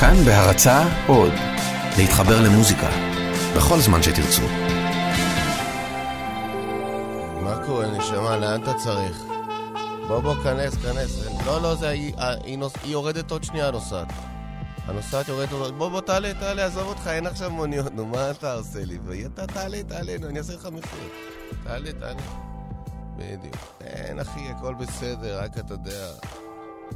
כאן בהרצה עוד, להתחבר למוזיקה, בכל זמן שתרצו. מה קורה, נשמה? לאן אתה צריך? בוא בוא, כנס, כנס. לא, לא, זה, היא, היא, נוס, היא יורדת עוד שנייה הנוסעת. הנוסעת יורדת עוד... בוא בוא, תעלה, תעלה, עזוב אותך, אין עכשיו מוניות. נו, מה אתה עושה לי? ואתה תעלה, תעלה, נו, אני אעשה לך מחיר. תעלה, תעלה. בדיוק. אין, אחי, הכל בסדר, רק אתה יודע.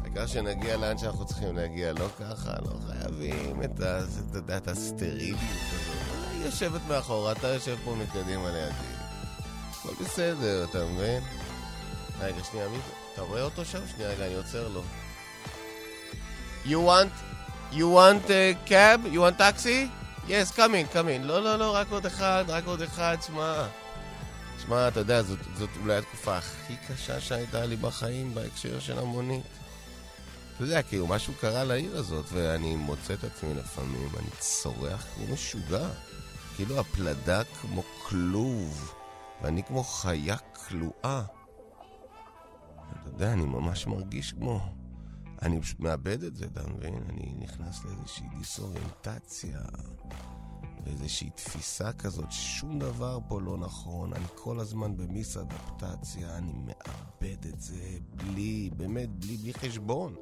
העיקר שנגיע לאן שאנחנו צריכים להגיע, לא ככה, לא חייבים את ה... אתה יודע, את הסטריליות הזאת. היא יושבת מאחורה, אתה יושב פה מקדימה לידי. הכל בסדר, אתה מבין? רגע, שנייה, מי? אתה רואה אותו שם? שנייה, רגע, אני עוצר לו. You want... You want a cab? You want taxi? Yes, come in, come in. לא, לא, לא, רק עוד אחד, רק עוד אחד, שמע. שמע, אתה יודע, זאת, זאת אולי התקופה הכי קשה שהייתה לי בחיים בהקשר של המונית. אתה יודע, כאילו, משהו קרה לעיר הזאת, ואני מוצא את עצמי לפעמים, אני צורח כמו משוגע. כאילו הפלדה כמו כלוב, ואני כמו חיה כלואה. אתה יודע, אני ממש מרגיש כמו... אני פשוט מאבד את זה, אתה מבין? אני נכנס לאיזושהי דיסאוריינטציה, ואיזושהי תפיסה כזאת, שום דבר פה לא נכון, אני כל הזמן במיס אדפטציה, אני מאבד את זה בלי, באמת, בלי, בלי חשבון.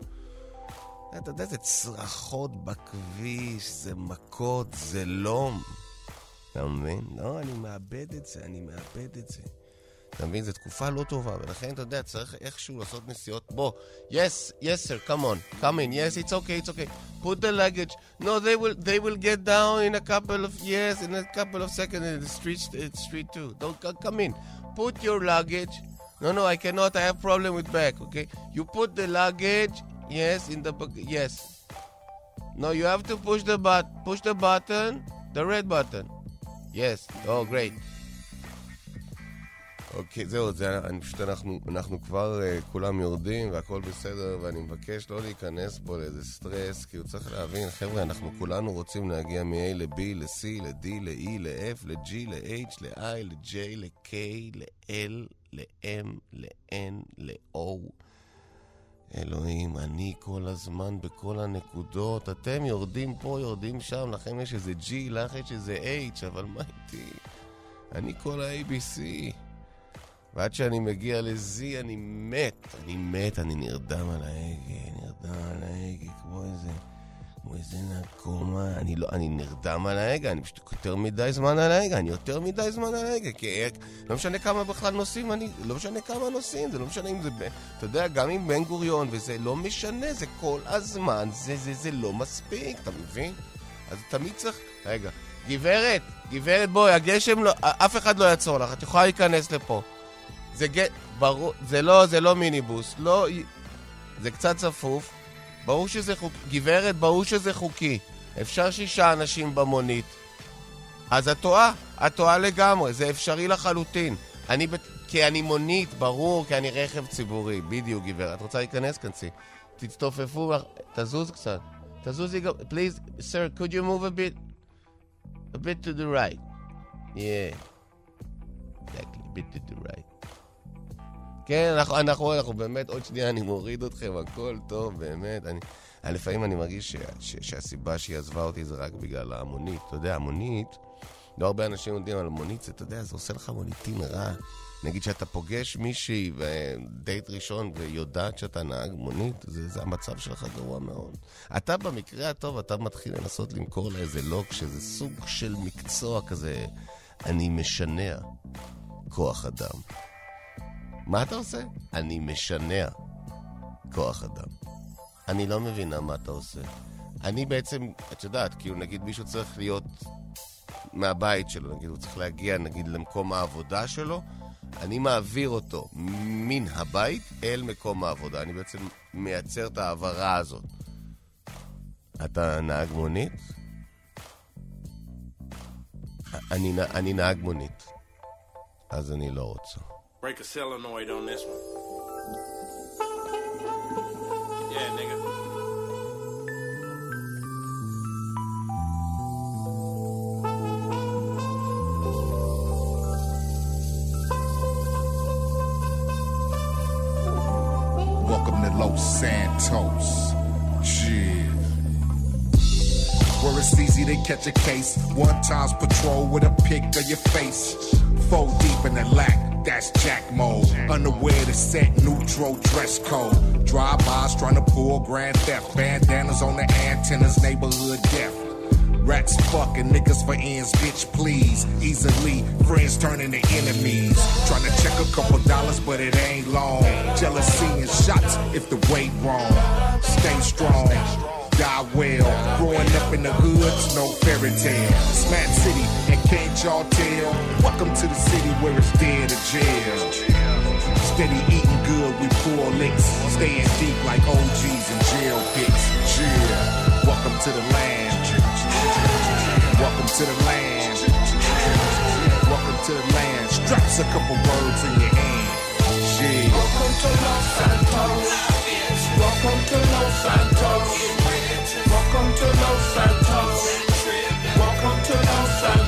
אתה יודע, זה צרחות בכביש, זה מכות, זה לום. אתה מבין? לא, אני מאבד את זה, אני מאבד את זה. אתה מבין? זו תקופה לא טובה, ולכן אתה יודע, צריך איכשהו לעשות נסיעות. בוא, yes, yes sir, come on, come in, yes, it's okay, it's okay. Put the luggage. No, they will, they will get down in a couple of, yes, in a couple of seconds in the street, uh, street too. Don't, come in. Put your luggage. No, no, I cannot, I have problem with back, okay? You put the luggage, yes, in the, yes. No, you have to push the but, push the button, the red button. Yes, oh great. אוקיי, זהו, זה, אני פשוט, אנחנו, אנחנו כבר uh, כולם יורדים והכל בסדר, ואני מבקש לא להיכנס פה לאיזה סטרס, כי הוא צריך להבין, חבר'ה, אנחנו כולנו רוצים להגיע מ-A ל-B, ל-C, ל-D, ל-E, ל-F, ל-G, ל-H, ל-I, ל-J, ל-K, ל-L, ל-M, ל-N, ל-O. אלוהים, אני כל הזמן בכל הנקודות. אתם יורדים פה, יורדים שם, לכם יש איזה G, לך יש איזה H, אבל מה איתי? אני כל ה-ABC. ועד שאני מגיע לזי, אני מת. אני מת, אני נרדם על ההגה, נרדם על ההגה, כמו איזה... כמו איזה נרקומה. אני לא, אני נרדם על ההגה, אני פשוט יותר מדי זמן על ההגה, אני יותר מדי זמן על ההגה, כי לא משנה כמה בכלל נוסעים, אני, לא משנה כמה נוסעים, זה לא משנה אם זה, אתה יודע, גם עם בן גוריון, וזה לא משנה, זה כל הזמן, זה, זה, זה לא מספיק, אתה מבין? אז תמיד צריך, רגע, גברת, גברת, בואי, הגשם לא, אף אחד לא יעצור לך, את יכולה להיכנס לפה. זה גט, ברור, זה לא, זה לא מיניבוס, לא, זה קצת צפוף. ברור שזה חוקי, גברת, ברור שזה חוקי. אפשר שישה אנשים במונית. אז את טועה, את טועה לגמרי, זה אפשרי לחלוטין. אני, כי אני מונית, ברור, כי אני רכב ציבורי. בדיוק, גברת. את רוצה להיכנס? כנסי. תצטופפו, תזוז קצת. תזוזי גם, please, sir, could you move a bit, a bit to the right? Yeah, exactly, a bit to the right. כן, אנחנו, אנחנו, אנחנו באמת, עוד שנייה אני מוריד אתכם, הכל טוב, באמת. אני, לפעמים אני מרגיש ש, ש, שהסיבה שהיא עזבה אותי זה רק בגלל המונית. אתה יודע, המונית, לא הרבה אנשים יודעים על המונית, זה, אתה יודע, זה עושה לך מוניטין רע. נגיד שאתה פוגש מישהי דייט ראשון ויודעת שאתה נהג מונית, זה, זה המצב שלך גרוע מאוד. אתה במקרה הטוב, אתה מתחיל לנסות למכור לה איזה לוק, שזה סוג של מקצוע כזה, אני משנע כוח אדם. מה אתה עושה? אני משנע כוח אדם. אני לא מבינה מה אתה עושה. אני בעצם, את יודעת, כאילו נגיד מישהו צריך להיות מהבית שלו, נגיד הוא צריך להגיע נגיד למקום העבודה שלו, אני מעביר אותו מן הבית אל מקום העבודה. אני בעצם מייצר את ההעברה הזאת. אתה נהג מונית? אני, אני נהג מונית, אז אני לא רוצה. Break a solenoid on this one. Yeah, nigga. Welcome to Los Santos. Cheers. where it's easy to catch a case. One times patrol with a pic of your face. Four deep in the lack, that's jack mode. Underwear to set neutral dress code. Drive-bys trying to pull grand theft. Bandanas on the antennas, neighborhood death. Rats fucking niggas for ends, bitch, please. Easily, friends turning to enemies. Trying to check a couple dollars, but it ain't long. Jealousy and shots if the weight wrong. Stay strong, die well. Growing up in the hoods, no fairy tale. Smack City, and can't y'all tell? Welcome to the city where it's dead or jail. Steady eating good, we pull licks. Staying deep like OGs and jail pits. Chill. Welcome to the land. Welcome to the land. Welcome to the land. Straps a couple words in your hand. Yeah. Welcome to Los Santos. Welcome to Los Santos. Welcome to Los Santos. Welcome to Los Santos.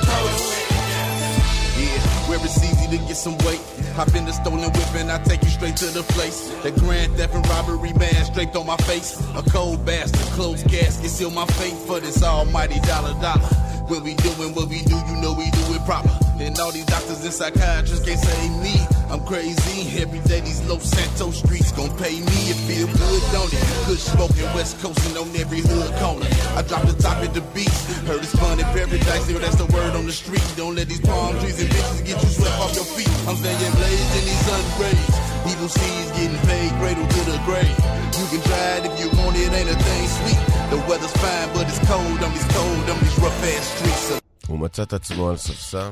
To get some weight. Hop in the stolen whip and I take you straight to the place. The grand theft and robbery man straight on my face. A cold bastard, closed casket, seal my fate for this almighty dollar dollar. When we doing what we do, you know we do it proper. And all these doctors and psychiatrists can't save me. I'm crazy. Every day these Los Santos streets gon' pay me. It feel good, don't it? Good smoking, West Coastin' on every hood corner. I drop the top at the beach. Heard it's fun in paradise, yo, that's the word on the street. Don't let these palm trees and bitches get you swept off your feet. I'm staying blazed in these sun rays. Evil seeds getting paid, cradle to the grave. You can try it if you want it, ain't a thing sweet. The weather's fine, but it's cold on these cold on these rough ass streets. הוא מצא את עצמו על ספסל,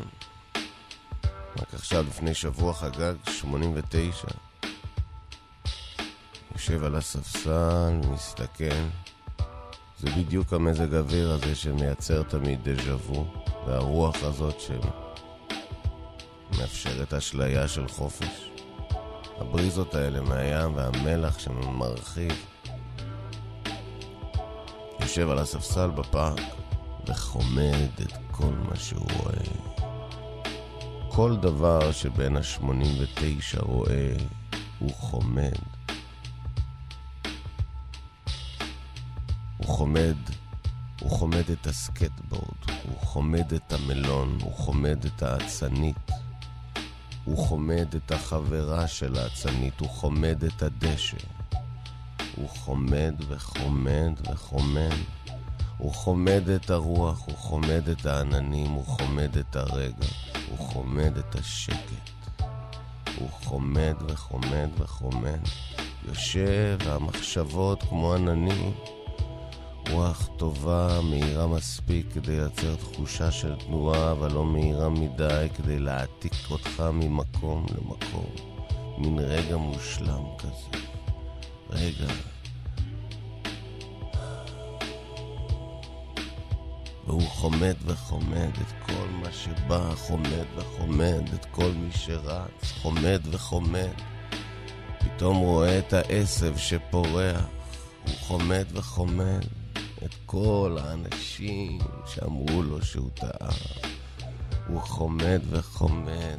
רק עכשיו, לפני שבוע חגג 89. יושב על הספסל, מסתכל. זה בדיוק המזג אוויר הזה שמייצר תמיד דז'ה וו, והרוח הזאת שמאפשרת אשליה של חופש. הבריזות האלה מהים והמלח שמרחיב. יושב על הספסל בפארק וחומד את כל מה שהוא רואה. כל דבר שבן ה-89 רואה, הוא חומד. הוא חומד, הוא חומד את הסקטבורד, הוא חומד את המלון, הוא חומד את האצנית. הוא חומד את החברה של האצנית, הוא חומד את הדשא. הוא חומד וחומד וחומד. הוא חומד את הרוח, הוא חומד את העננים, הוא חומד את הרגע, הוא חומד את השקט. הוא חומד וחומד וחומד. יושב, והמחשבות כמו עננים. רוח טובה, מהירה מספיק כדי לייצר תחושה של תנועה, אבל לא מהירה מדי כדי להעתיק אותך ממקום למקום. מין רגע מושלם כזה. רגע. והוא חומד וחומד את כל מה שבא, חומד וחומד את כל מי שרץ, חומד וחומד. פתאום רואה את העשב שפורח, הוא חומד וחומד את כל האנשים שאמרו לו שהוא טעה. הוא חומד וחומד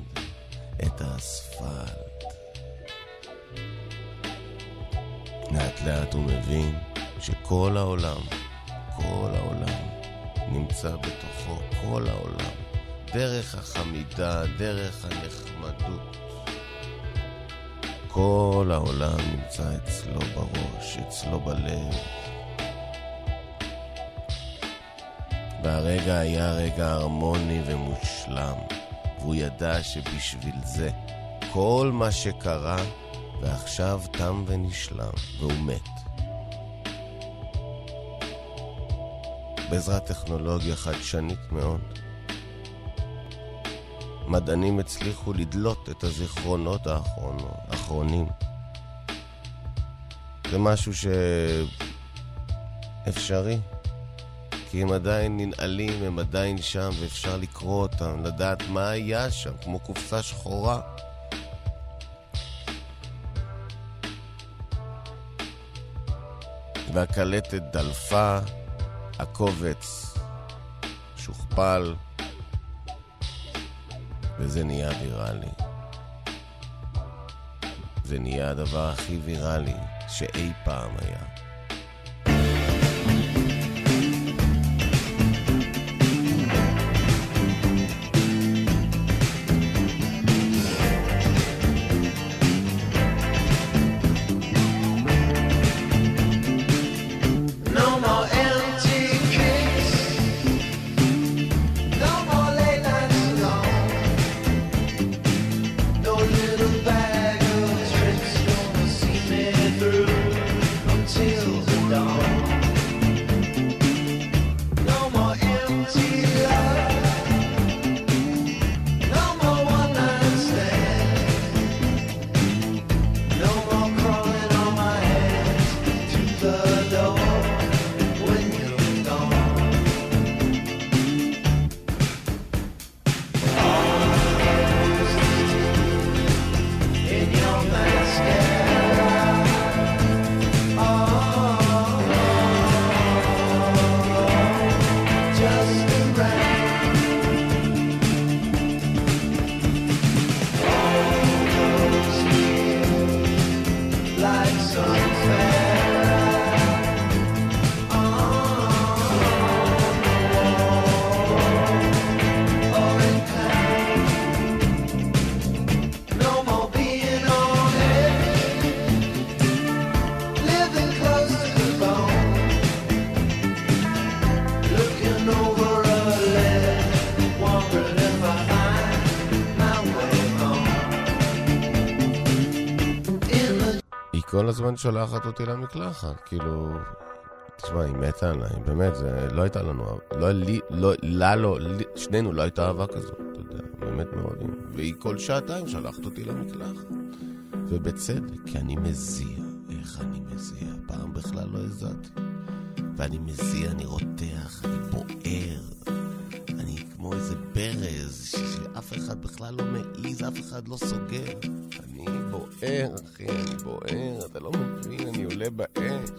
את האספלט. לאט לאט הוא מבין שכל העולם, כל העולם, נמצא בתוכו, כל העולם. דרך החמידה, דרך הנחמדות. כל העולם נמצא אצלו בראש, אצלו בלב. והרגע היה רגע הרמוני ומושלם, והוא ידע שבשביל זה כל מה שקרה, ועכשיו תם ונשלם, והוא מת. בעזרת טכנולוגיה חדשנית מאוד. מדענים הצליחו לדלות את הזיכרונות האחרונים. זה משהו שאפשרי, כי הם עדיין ננעלים, הם עדיין שם, ואפשר לקרוא אותם, לדעת מה היה שם, כמו קופסה שחורה. והקלטת דלפה, הקובץ שוכפל, וזה נהיה ויראלי. זה נהיה הדבר הכי ויראלי שאי פעם היה. הזמן שולחת אותי למקלחת, כאילו... תשמע, היא מתה עליי, באמת, זה לא הייתה לנו, לא לי, לא, לה לא, לי, שנינו לא הייתה אהבה כזאת, אתה יודע, באמת מאוד. והיא כל שעתיים שלחת אותי למקלחת. ובצדק, כי אני מזיע. איך אני מזיע? פעם בכלל לא הזעתי. ואני מזיע, אני רותח, אני בוער. אני כמו איזה ברז, שאף אחד בכלל לא מעז, אף אחד לא סוגר. אני בוער, אחי, אני בוער, אתה לא מבין, אני עולה באש.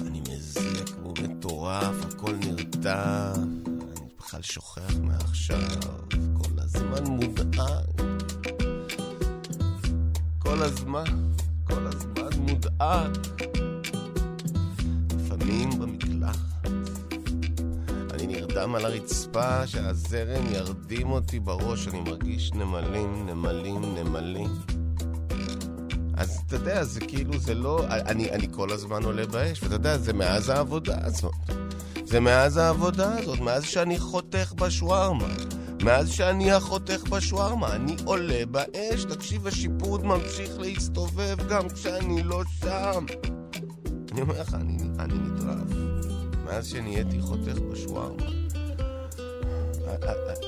אני מזיע כמו מטורף, הכל נרטב. אני בכלל שוכח מעכשיו, כל הזמן מודאג. כל הזמן, כל הזמן מודאג. לפעמים במקלחת. אני נרדם על הרצפה שהזרם ירדים אותי בראש, אני מרגיש נמלים, נמלים, נמלים. אז אתה יודע, זה כאילו, זה לא... אני, אני כל הזמן עולה באש, ואתה יודע, זה מאז העבודה הזאת. זה מאז העבודה הזאת, מאז שאני חותך בשווארמה. מאז שאני החותך בשווארמה, אני עולה באש, תקשיב, השיפוד ממשיך להסתובב גם כשאני לא שם. אני אומר לך, אני, אני נטרף. מאז שנהייתי חותך בשווארמה.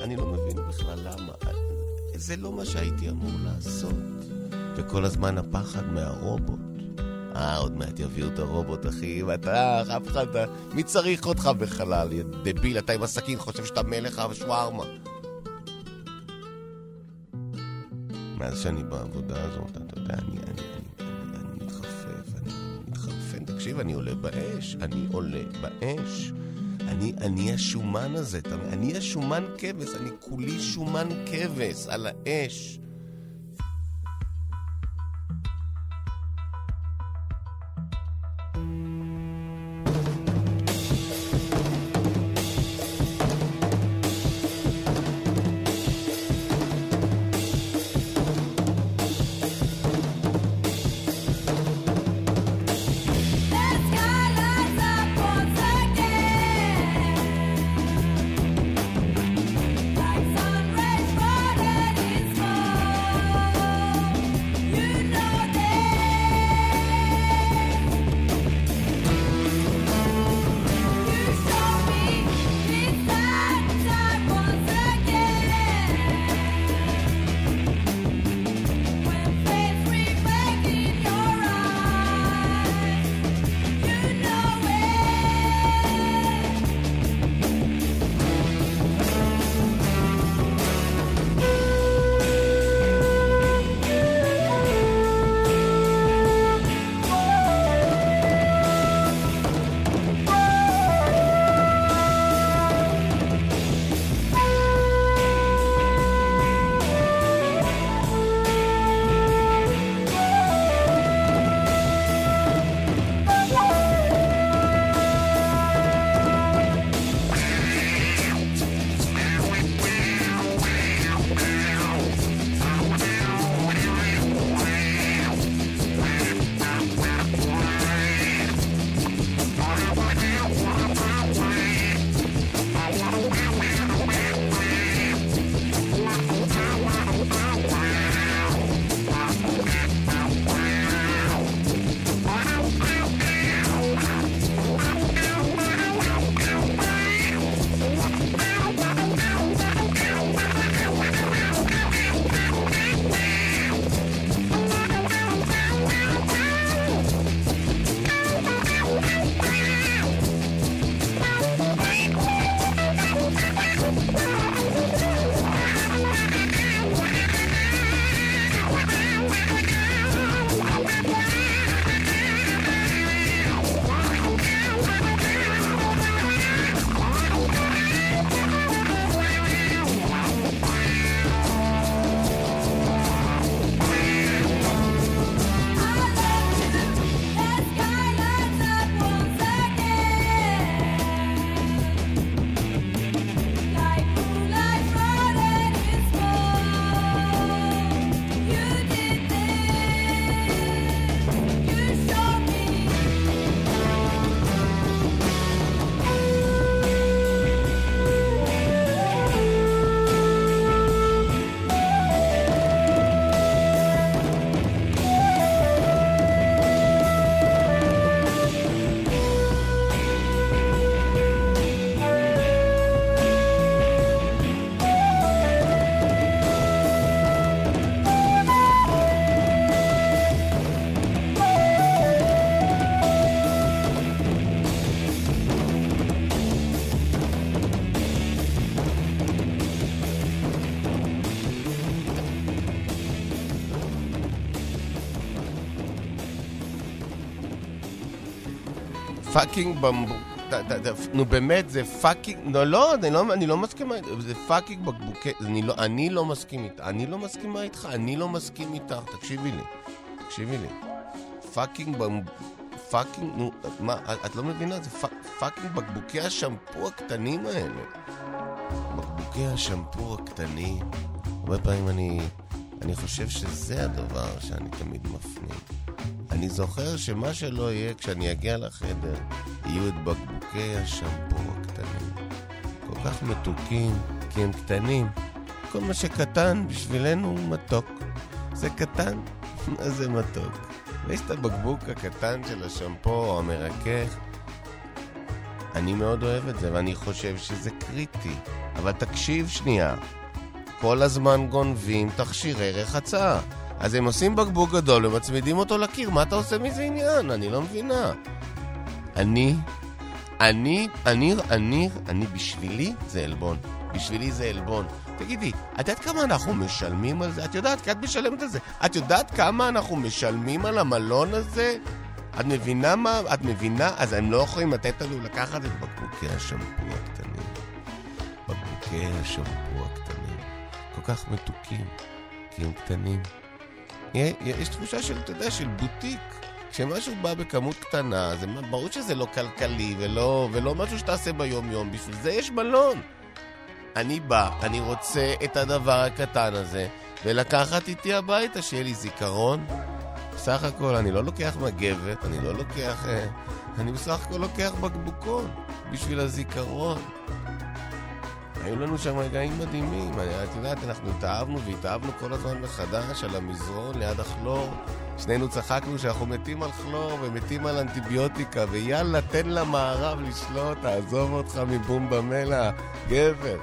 אני לא מבין בכלל למה. זה לא מה שהייתי אמור לעשות. וכל הזמן הפחד מהרובוט. אה, עוד מעט יביאו את הרובוט, אחי, ואתה, אף אחד, מי צריך אותך בחלל, יא דביל, אתה עם הסכין חושב שאתה מלך השווארמה. מאז שאני בעבודה הזאת, אתה יודע, אני, אני, אני, אני, אני מתחפף, אני מתחרפן. תקשיב, אני עולה באש, אני עולה באש. אני, אני השומן הזה, אני השומן כבש, אני כולי שומן כבש על האש. fucking במבוק... נו באמת, זה fucking... לא, לא, אני לא, אני לא מסכימה, זה fucking בקבוקי... אני לא, אני לא מסכים איתך, אני לא מסכימה איתך, אני לא מסכים איתך, תקשיבי לי, תקשיבי לי. fucking במ... fucking, נו, מה, את- לא מבינה? זה fucking בקבוקי השמפו הקטנים האלה. בקבוקי השמפו הקטנים. הרבה פעמים אני, אני חושב שזה הדבר שאני תמיד מפנים. אני זוכר שמה שלא יהיה, כשאני אגיע לחדר, יהיו את בקבוקי השמפו הקטנים. כל כך מתוקים, כי הם קטנים. כל מה שקטן בשבילנו הוא מתוק. זה קטן, מה זה מתוק? ויש את הבקבוק הקטן של השמפו או המרכך. אני מאוד אוהב את זה, ואני חושב שזה קריטי. אבל תקשיב שנייה, כל הזמן גונבים תכשירי רחצה. אז הם עושים בקבוק גדול ומצמידים אותו לקיר, מה אתה עושה מזה עניין? אני לא מבינה. אני, אני, אני, אני, אני, בשבילי זה עלבון. בשבילי זה עלבון. תגידי, את יודעת כמה אנחנו משלמים על זה? את יודעת, כי את משלמת על זה. את יודעת כמה אנחנו משלמים על המלון הזה? את מבינה מה? את מבינה? אז הם לא יכולים לתת לנו לקחת את בקבוקי השמפו הקטנים. בקבוקי השמפו הקטנים. כל כך מתוקים, כי הם קטנים. יש תחושה של, אתה יודע, של בוטיק. כשמשהו בא בכמות קטנה, זה ברור שזה לא כלכלי ולא, ולא משהו שתעשה ביום-יום. בשביל זה יש מלון. אני בא, אני רוצה את הדבר הקטן הזה, ולקחת איתי הביתה, שיהיה לי זיכרון. בסך הכל, אני לא לוקח מגבת, אני לא לוקח... אה, אני בסך הכל לוקח בקבוקון, בשביל הזיכרון. היו לנו שם רגעים מדהימים, אני- את יודעת, אנחנו התאהבנו והתאהבנו כל הזמן מחדש על המזרון ליד הכלור. שנינו צחקנו שאנחנו מתים על כלור ומתים על אנטיביוטיקה, ויאללה, תן למערב לשלוט, תעזוב אותך מבום במלח, גבר.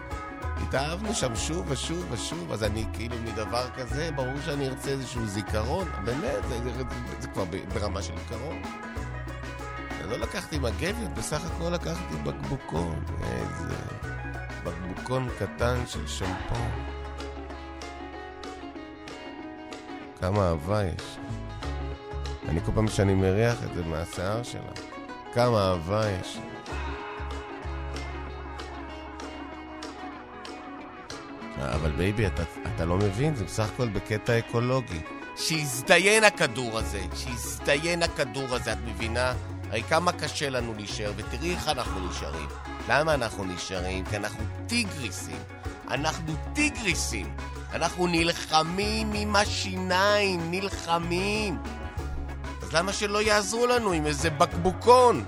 התאהבנו שם שוב ושוב ושוב, אז אני כאילו מדבר כזה, ברור שאני ארצה איזשהו זיכרון, באמת, זה, זה, זה, זה כבר ברמה של עיקרון. לא לקחתי מגבת, בסך הכל לקחתי בקבוקון, איזה בקבוקון קטן של שמפו. כמה אהבה יש. אני כל פעם שאני מריח את זה מהשיער שלה, כמה אהבה יש. אבל baby, אתה, אתה לא מבין, זה בסך הכל בקטע אקולוגי. שיזדיין הכדור הזה, שיזדיין הכדור הזה, את מבינה? הרי כמה קשה לנו להישאר, ותראי איך אנחנו נשארים. למה אנחנו נשארים? כי אנחנו טיגריסים. אנחנו טיגריסים. אנחנו נלחמים עם השיניים, נלחמים. אז למה שלא יעזרו לנו עם איזה בקבוקון?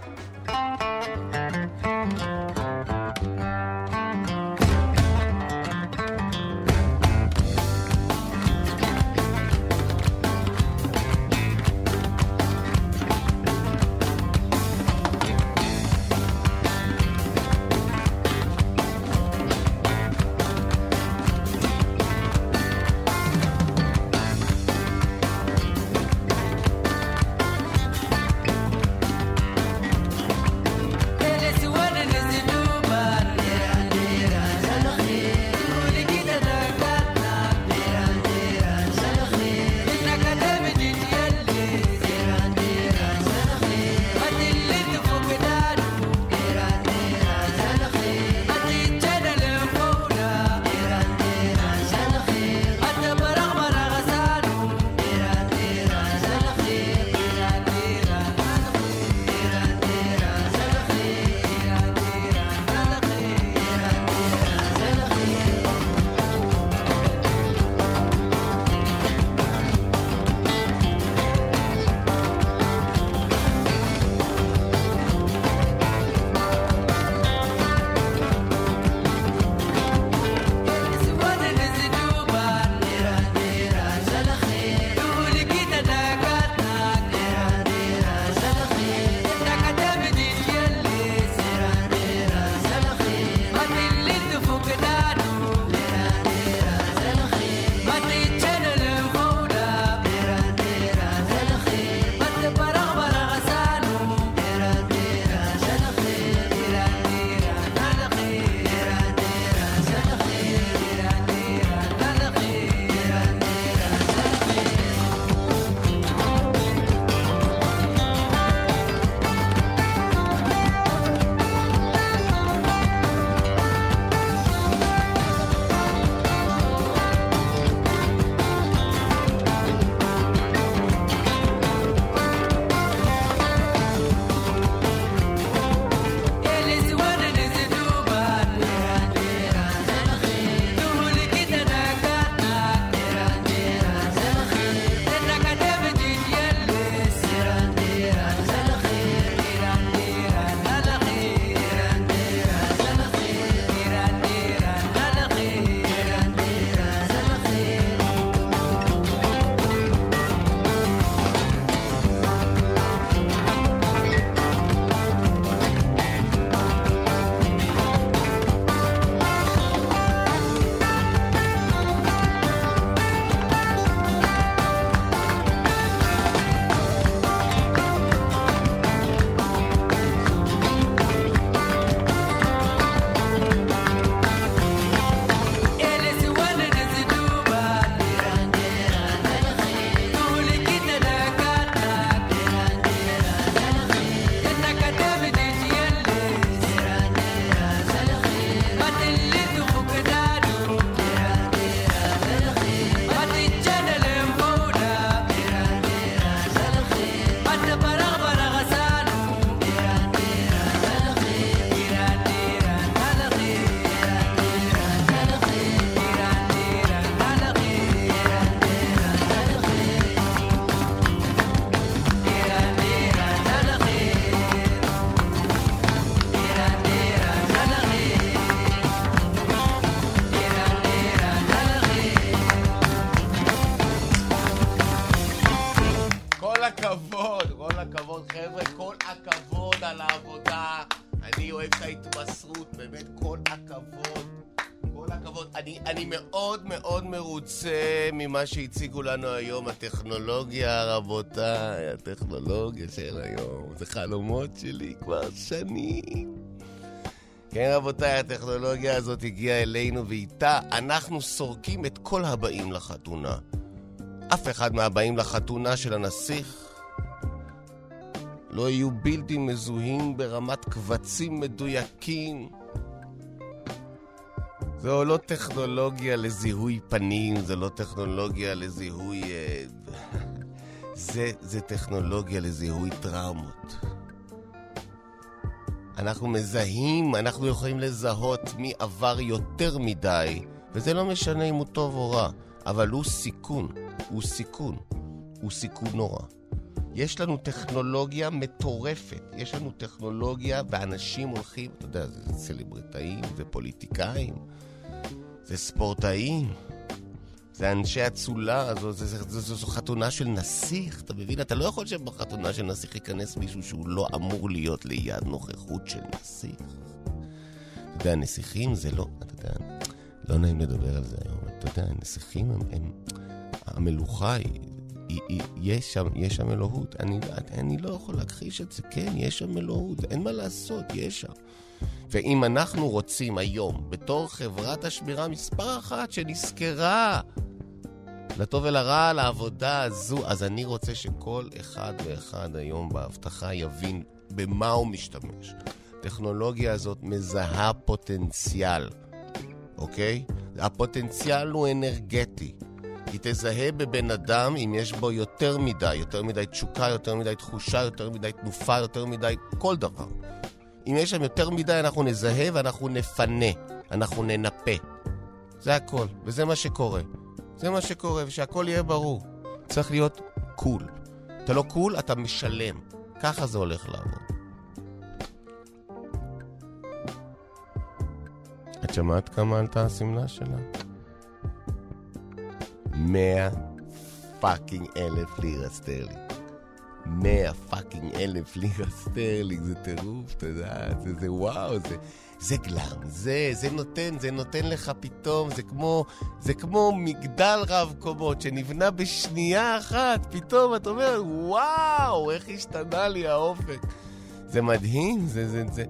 ממה שהציגו לנו היום, הטכנולוגיה, רבותיי, הטכנולוגיה של היום. זה חלומות שלי כבר שנים. כן, רבותיי, הטכנולוגיה הזאת הגיעה אלינו, ואיתה אנחנו סורקים את כל הבאים לחתונה. אף אחד מהבאים לחתונה של הנסיך לא יהיו בלתי מזוהים ברמת קבצים מדויקים. זו לא טכנולוגיה לזיהוי פנים, זו לא טכנולוגיה לזיהוי... זה, זה טכנולוגיה לזיהוי טראומות. אנחנו מזהים, אנחנו יכולים לזהות מי עבר יותר מדי, וזה לא משנה אם הוא טוב או רע, אבל הוא סיכון, הוא סיכון, הוא סיכון נורא. יש לנו טכנולוגיה מטורפת, יש לנו טכנולוגיה ואנשים הולכים, אתה יודע, זה סלבריטאים, זה פוליטיקאים, זה ספורטאים, זה אנשי אצולה, זו, זו, זו, זו, זו, זו חתונה של נסיך, אתה מבין? אתה לא יכול שבחתונה של נסיך ייכנס מישהו שהוא לא אמור להיות ליד נוכחות של נסיך. אתה יודע, נסיכים זה לא, אתה יודע, לא נעים לדבר על זה היום, אתה יודע, נסיכים הם, הם המלוכה היא, היא, היא, יש שם, יש שם אלוהות. אני, אני לא יכול להכחיש את זה, כן, יש שם אלוהות, אין מה לעשות, יש שם. ואם אנחנו רוצים היום, בתור חברת השמירה מספר אחת שנזכרה לטוב ולרע לעבודה הזו, אז אני רוצה שכל אחד ואחד היום בהבטחה יבין במה הוא משתמש. הטכנולוגיה הזאת מזהה פוטנציאל, אוקיי? הפוטנציאל הוא אנרגטי. היא תזהה בבן אדם אם יש בו יותר מדי, יותר מדי תשוקה, יותר מדי תחושה, יותר מדי תנופה, יותר מדי כל דבר. אם יש שם יותר מדי, אנחנו נזהה ואנחנו נפנה, אנחנו ננפה. זה הכל, וזה מה שקורה. זה מה שקורה, ושהכל יהיה ברור. צריך להיות cool. אתה לא cool, אתה משלם. ככה זה הולך לעבוד. את שמעת כמה עלתה השמלה שלה? מאה fucking אלף לירה סטרלינג. מאה fucking אלף לירה סטרלינג, זה טירוף, אתה יודע, זה, זה וואו, זה, זה גלם, זה, זה נותן, זה נותן לך פתאום, זה כמו, זה כמו מגדל רב קומות שנבנה בשנייה אחת, פתאום אתה אומר, וואו, איך השתנה לי האופק. זה מדהים, זה, זה, זה,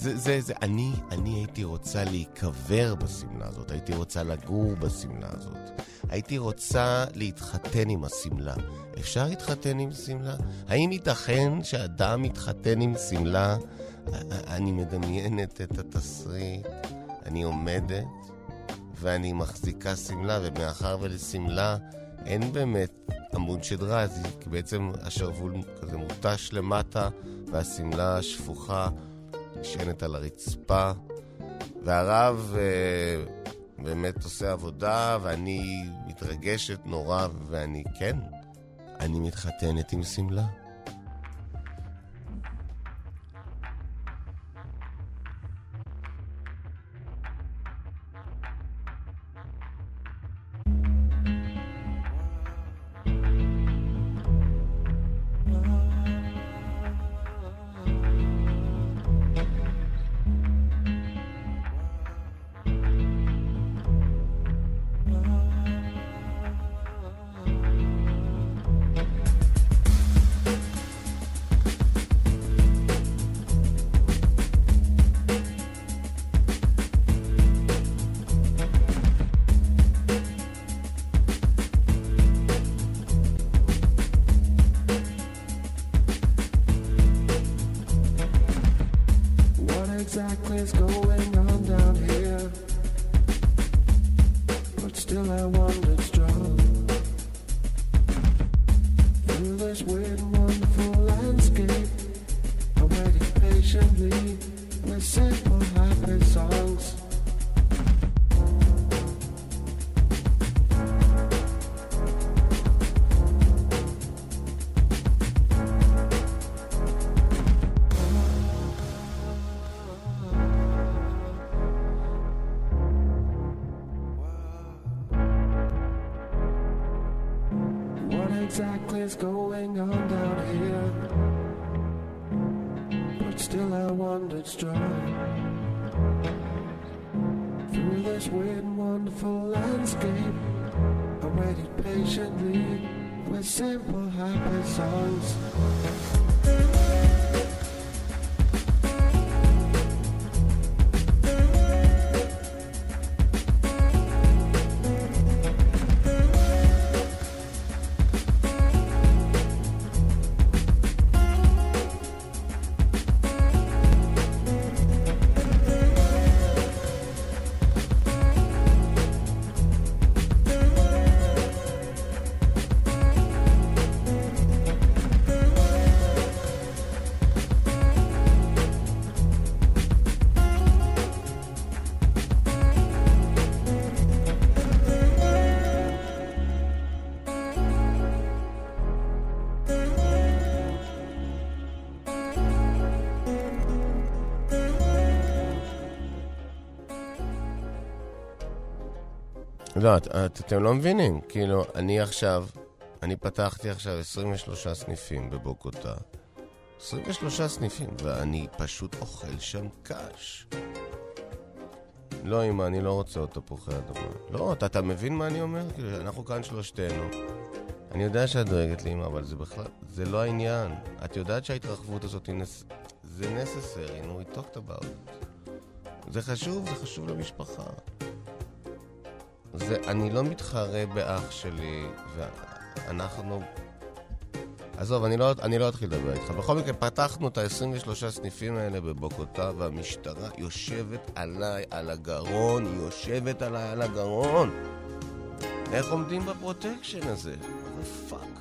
זה, זה, זה, אני, אני הייתי רוצה להיקבר בשמלה הזאת, הייתי רוצה לגור בשמלה הזאת. הייתי רוצה להתחתן עם השמלה. אפשר להתחתן עם שמלה? האם ייתכן שאדם יתחתן עם שמלה? אני מדמיינת את התסריט, אני עומדת ואני מחזיקה שמלה, ומאחר ולשמלה אין באמת עמוד שדרה, אז בעצם השרוול כזה מותש למטה, והשמלה שפוכה נשענת על הרצפה, והרב אה, באמת עושה עבודה, ואני מתרגשת נורא, ואני, כן, אני מתחתנת עם שמלה. is going on? לא, את, את, אתם לא מבינים. כאילו, אני עכשיו, אני פתחתי עכשיו 23 סניפים בבוקוטה. 23 סניפים, ואני פשוט אוכל שם קש. לא, אמא, אני לא רוצה עוד תפוחי אדמה. לא, אתה, אתה מבין מה אני אומר? כאילו, אנחנו כאן שלושתנו. אני יודע שאת דואגת לאמא, אבל זה בכלל, זה לא העניין. את יודעת שההתרחבות הזאת היא נס... זה necessary, נו, we talked about it. זה חשוב, זה חשוב למשפחה. זה, אני לא מתחרה באח שלי, ואנחנו... עזוב, אני לא, אני לא אתחיל לדבר איתך. בכל מקרה, פתחנו את ה-23 סניפים האלה בבוגוטה, והמשטרה יושבת עליי על הגרון, היא יושבת עליי על הגרון. איך עומדים ב-protection הזה? fuck.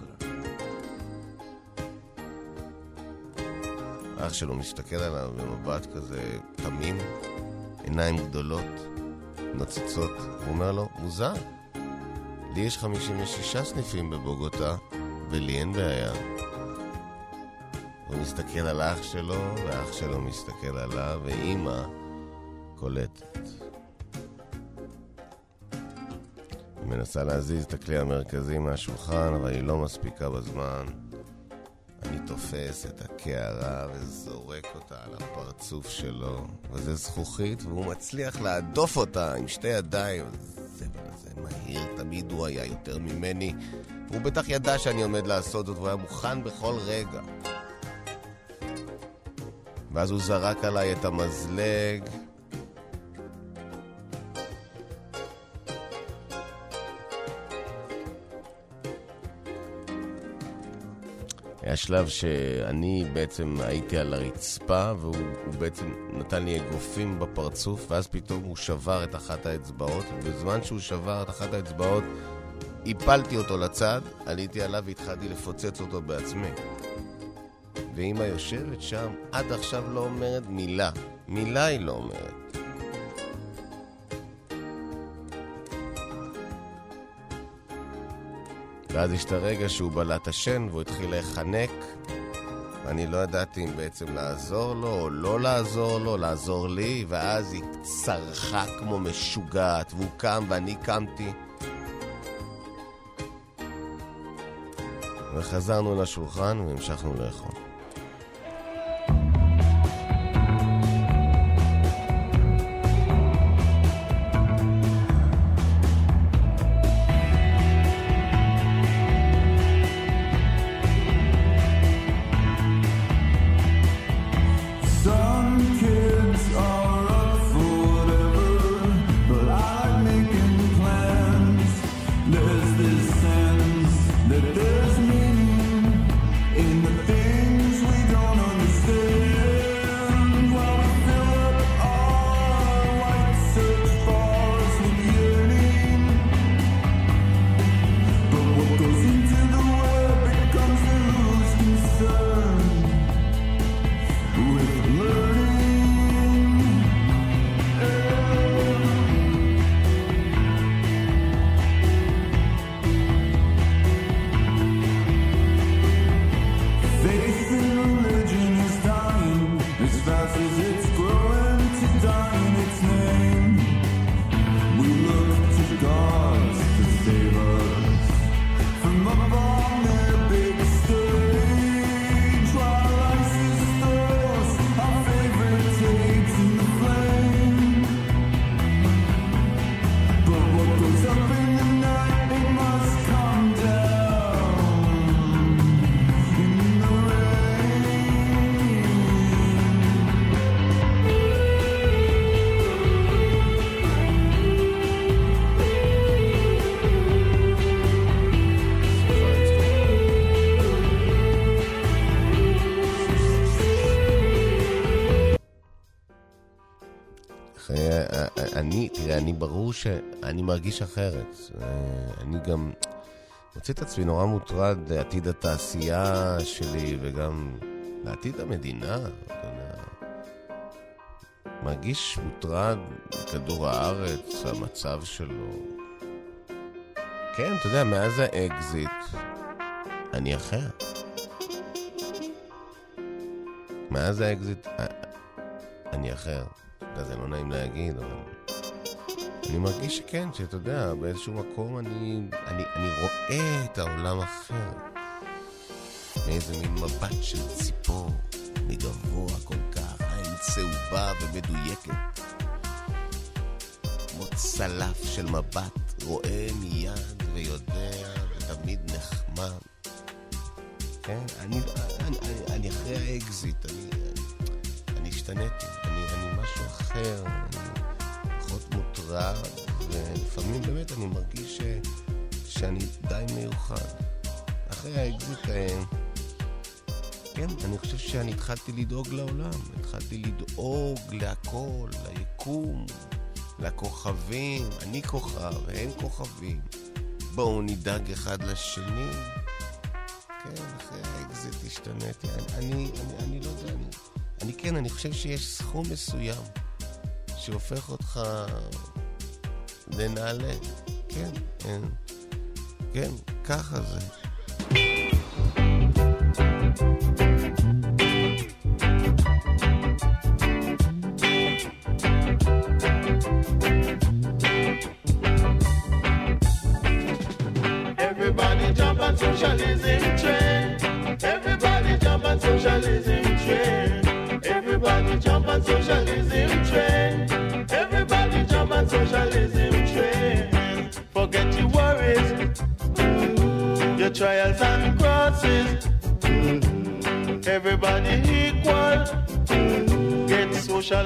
אח שלו מסתכל עליו במבט כזה תמים, עיניים גדולות. נוצצות. הוא אומר לו, מוזר. לי יש 56 סניפים בבוגוטה, ולי אין בעיה. הוא מסתכל על אח שלו, ואח שלו מסתכל עליו, ואימא קולטת. היא מנסה להזיז את הכלי המרכזי מהשולחן, אבל היא לא מספיקה בזמן. אני תופס את הקערה וזורק אותה על הפרצוף שלו, וזה זכוכית, והוא מצליח להדוף אותה עם שתי ידיים. זה וזה מהיר, תמיד הוא היה יותר ממני. הוא בטח ידע שאני עומד לעשות זאת, והוא היה מוכן בכל רגע. ואז הוא זרק עליי את המזלג, היה שלב שאני בעצם הייתי על הרצפה, והוא בעצם נתן לי אגרופים בפרצוף, ואז פתאום הוא שבר את אחת האצבעות, ובזמן שהוא שבר את אחת האצבעות, הפלתי אותו לצד, עליתי עליו והתחלתי לפוצץ אותו בעצמי. ואימא יושבת שם, עד עכשיו לא אומרת מילה. מילה היא לא אומרת. ואז יש את הרגע שהוא בלט השן והוא התחיל להיחנק. אני לא ידעתי אם בעצם לעזור לו או לא לעזור לו, לעזור לי, ואז היא צרחה כמו משוגעת, והוא קם ואני קמתי. וחזרנו לשולחן והמשכנו לאכול. שאני מרגיש אחרת. אני גם מוצא את עצמי נורא מוטרד לעתיד התעשייה שלי וגם לעתיד המדינה. מרגיש מוטרד מכדור הארץ, המצב שלו. כן, אתה יודע, מאז האקזיט, אני אחר. מאז האקזיט, אני אחר. אתה יודע, זה לא נעים להגיד, אבל... אני מרגיש שכן, שאתה יודע, באיזשהו מקום אני, אני, אני רואה את העולם אחר. מאיזה מין מבט של ציפור, מגבוה כל כך, עין צהובה ומדויקת. כמו צלף של מבט, רואה מיד ויודע ותמיד נחמד. כן, אני, אני, אני, אני אחרי האקזיט, אני, אני, אני השתניתי, אני, אני משהו אחר, אני מוטרד, ולפעמים באמת אני מרגיש ש, שאני די מיוחד. אחרי האקזיט, אה, כן, אני חושב שאני התחלתי לדאוג לעולם, התחלתי לדאוג להכל, ליקום, לכוכבים, אני כוכב, הם כוכבים. בואו נדאג אחד לשני. כן, אחרי האקזיט השתניתי. אני, אני, אני, אני לא יודע, אני, אני כן, אני חושב שיש סכום מסוים שהופך אותך לנעלה. כן, כן, כן, ככה זה.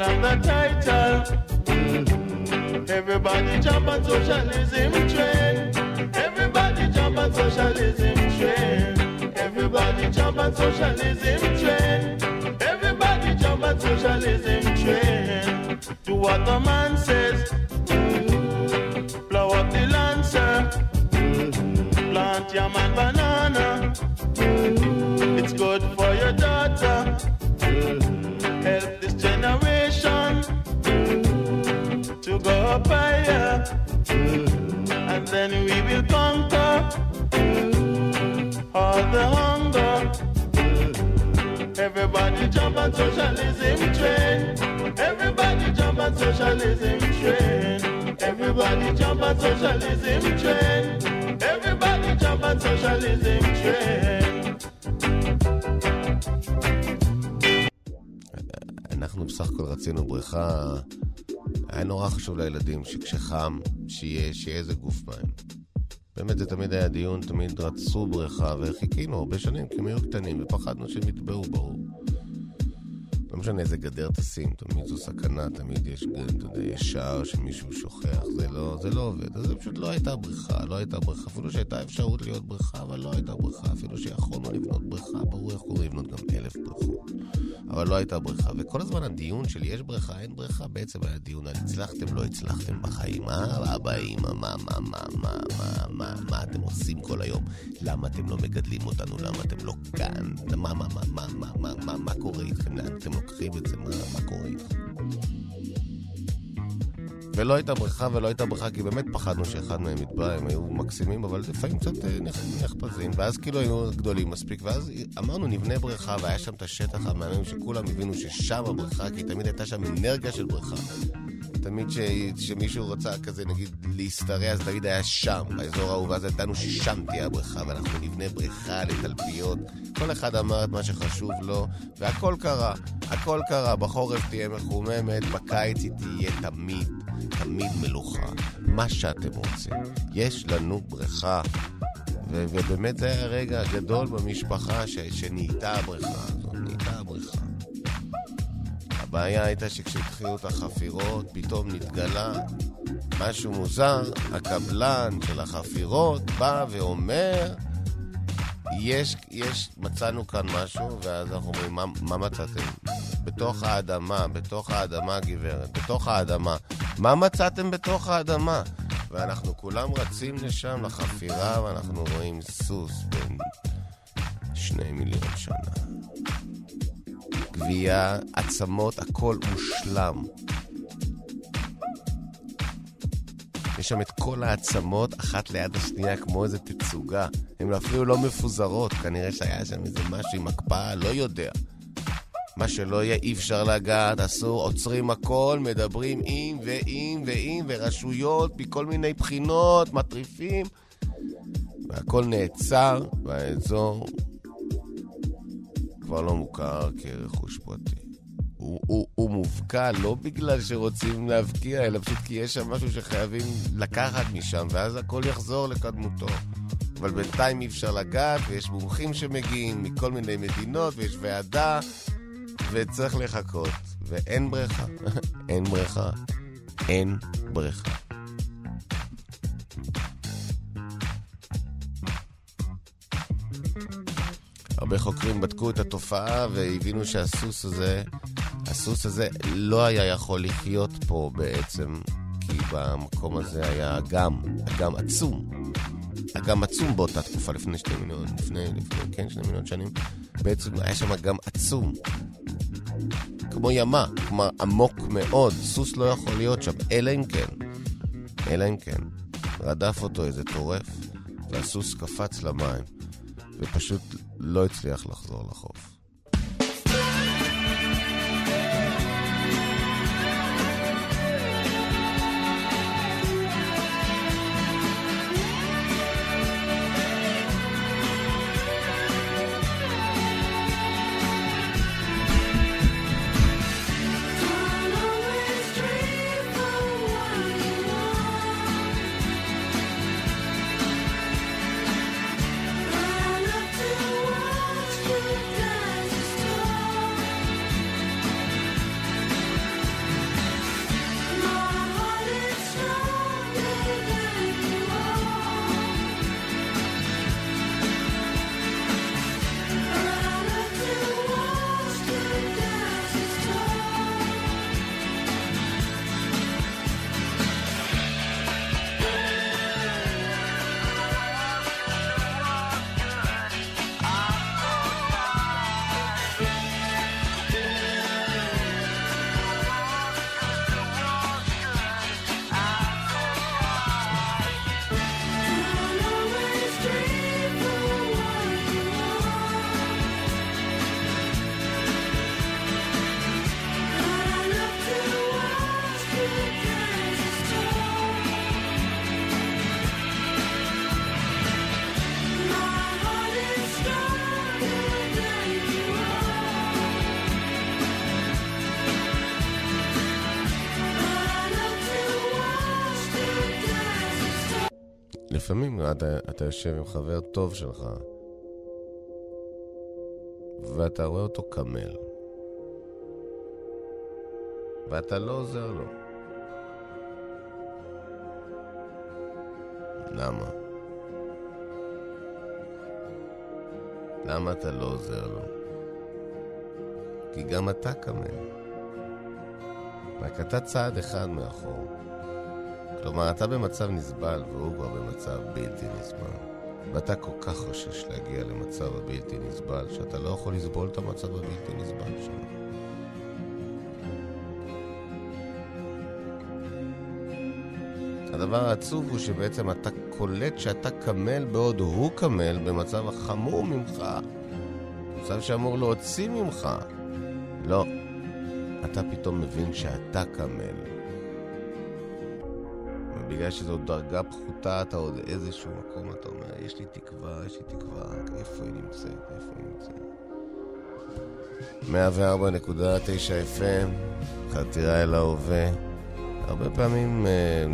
The title. Everybody jump on socialism train. Everybody jump on socialism train. Everybody jump on socialism train. Everybody jump on socialism חשוב לילדים שכשחם, שיהיה, שיהיה איזה גוף מים. באמת זה תמיד היה דיון, תמיד רצו בריכה, וחיכינו הרבה שנים, כי הם היו קטנים, ופחדנו שהם יטבעו, ברור. לא משנה איזה גדר תשים, תמיד זו סכנה, תמיד יש, אתה יודע, יש שער שמישהו שוכח, זה לא, זה לא עובד. אז זה פשוט לא הייתה לא הייתה בריכה, אפילו שהייתה אפשרות להיות בריכה, אבל לא הייתה בריכה, אפילו שיכולנו לבנות בריכה, ברור יכולנו לבנות גם אלף בריכות. אבל לא הייתה בריכה, וכל הזמן הדיון של יש בריכה, אין בריכה, בעצם היה דיון על הצלחתם, לא הצלחתם בחיים, אה, אבא, אמא, מה, מה, מה, מה, מה, מה, מה אתם עושים כל היום? למה אתם לא מגדלים אותנו? למה אתם לא כאן? מה, מה, מה, מה, מה, מה, מה, מה קורה איתכם? לאן אתם לוקחים את זה? מה, מה קורה איתכם? ולא הייתה בריכה ולא הייתה בריכה, כי באמת פחדנו שאחד מהם יטבע, הם היו מקסימים, אבל לפעמים קצת אה, נח- נחפזים, ואז כאילו היו גדולים מספיק, ואז אמרנו נבנה בריכה, והיה שם את השטח המהמם שכולם הבינו ששם הבריכה, כי תמיד הייתה שם אנרגיה של בריכה. תמיד ש... שמישהו רצה כזה, נגיד, להשתרע, אז תמיד היה שם, באזור ההוא, ואז ידענו ששם תהיה הבריכה, ואנחנו נבנה בריכה לתלפיות. כל אחד אמר את מה שחשוב לו, והכל קרה. הכל קרה. בחורף תהיה מחוממת, בקיץ היא תהיה תמיד, תמיד מלוכה. מה שאתם רוצים. יש לנו בריכה. ו- ובאמת זה היה הרגע הגדול במשפחה ש- שנהייתה הבריכה הזאת, נהייתה הבריכה. הבעיה הייתה שכשהתחילו את החפירות, פתאום נתגלה משהו מוזר, הקבלן של החפירות בא ואומר, יש, יש, מצאנו כאן משהו, ואז אנחנו אומרים, מה, מה מצאתם? בתוך האדמה, בתוך האדמה, גברת, בתוך האדמה. מה מצאתם בתוך האדמה? ואנחנו כולם רצים לשם, לחפירה, ואנחנו רואים סוס בן שני מיליון שנה. גבייה, עצמות, הכל מושלם. יש שם את כל העצמות, אחת ליד השנייה, כמו איזה תצוגה. הן אפילו לא מפוזרות, כנראה שהיה שם איזה משהו עם הקפאה, לא יודע. מה שלא יהיה, אי אפשר לגעת, אסור, עוצרים הכל, מדברים עם ועם ועם, ורשויות מכל מיני בחינות, מטריפים, והכל נעצר, והאזור כבר לא מוכר כרכוש פרטי. הוא, הוא, הוא מופקע לא בגלל שרוצים להבקיע, אלא פשוט כי יש שם משהו שחייבים לקחת משם, ואז הכל יחזור לקדמותו. אבל בינתיים אי אפשר לגעת, ויש מומחים שמגיעים מכל מיני מדינות, ויש ועדה, וצריך לחכות. ואין בריכה. אין בריכה. אין בריכה. הרבה חוקרים בדקו את התופעה והבינו שהסוס הזה, הסוס הזה לא היה יכול לחיות פה בעצם, כי במקום הזה היה אגם, אגם עצום. אגם עצום באותה תקופה, לפני שני מיליון, לפני, לפני, כן, שני מיליון שנים. בעצם היה שם אגם עצום. כמו ימה, כלומר עמוק מאוד, סוס לא יכול להיות שם, אלא אם כן, אלא אם כן, רדף אותו איזה טורף, והסוס קפץ למים, ופשוט לא הצליח לחזור לחוף. אתה, אתה יושב עם חבר טוב שלך, ואתה רואה אותו קמל, ואתה לא עוזר לו. למה? למה אתה לא עוזר לו? כי גם אתה קמל. רק אתה צעד אחד מאחור. כלומר, אתה במצב נסבל והוא כבר במצב בלתי נסבל. ואתה כל כך חושש להגיע למצב הבלתי נסבל, שאתה לא יכול לסבול את המצב הבלתי נסבל שלו. הדבר העצוב הוא שבעצם אתה קולט שאתה קמל בעוד הוא קמל במצב החמור ממך. מצב שאמור להוציא ממך. לא. אתה פתאום מבין שאתה קמל. בגלל שזו דרגה פחותה, אתה עוד איזשהו מקום, אתה אומר, יש לי תקווה, יש לי תקווה, איפה היא נמצאת, איפה היא נמצאת. 104.9 FM, חתירה אל ההווה. הרבה פעמים, אה,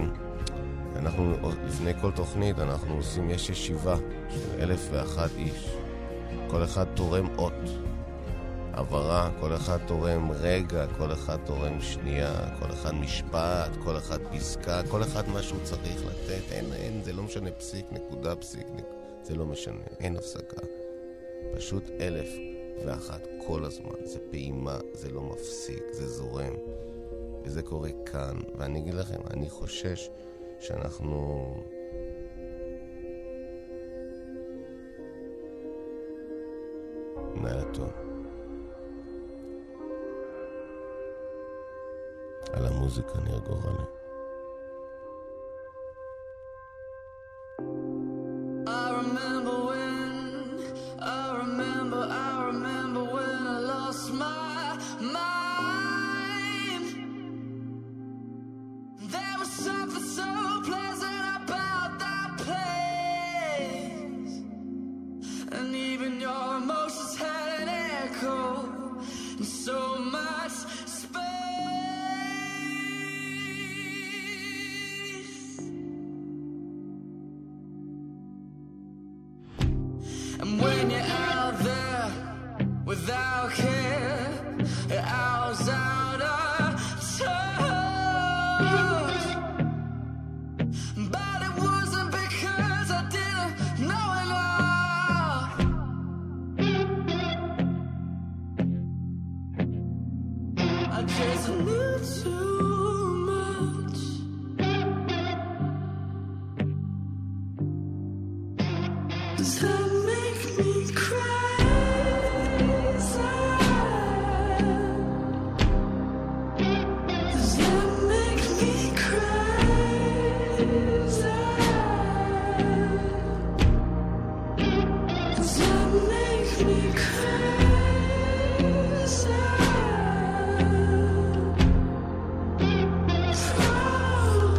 אנחנו, לפני כל תוכנית, אנחנו עושים, יש ישיבה של אלף ואחת איש. כל אחד תורם אות. הבהרה, כל אחד תורם רגע, כל אחד תורם שנייה, כל אחד משפט, כל אחד פסקה, כל אחד מה שהוא צריך לתת. אין, אין, זה לא משנה פסיק, נקודה, פסיק, נק... זה לא משנה, אין הפסקה. פשוט אלף ואחת כל הזמן. זה פעימה, זה לא מפסיק, זה זורם. וזה קורה כאן. ואני אגיד לכם, אני חושש שאנחנו... לילה על המוזיקה ניר גורלי.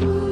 Ooh.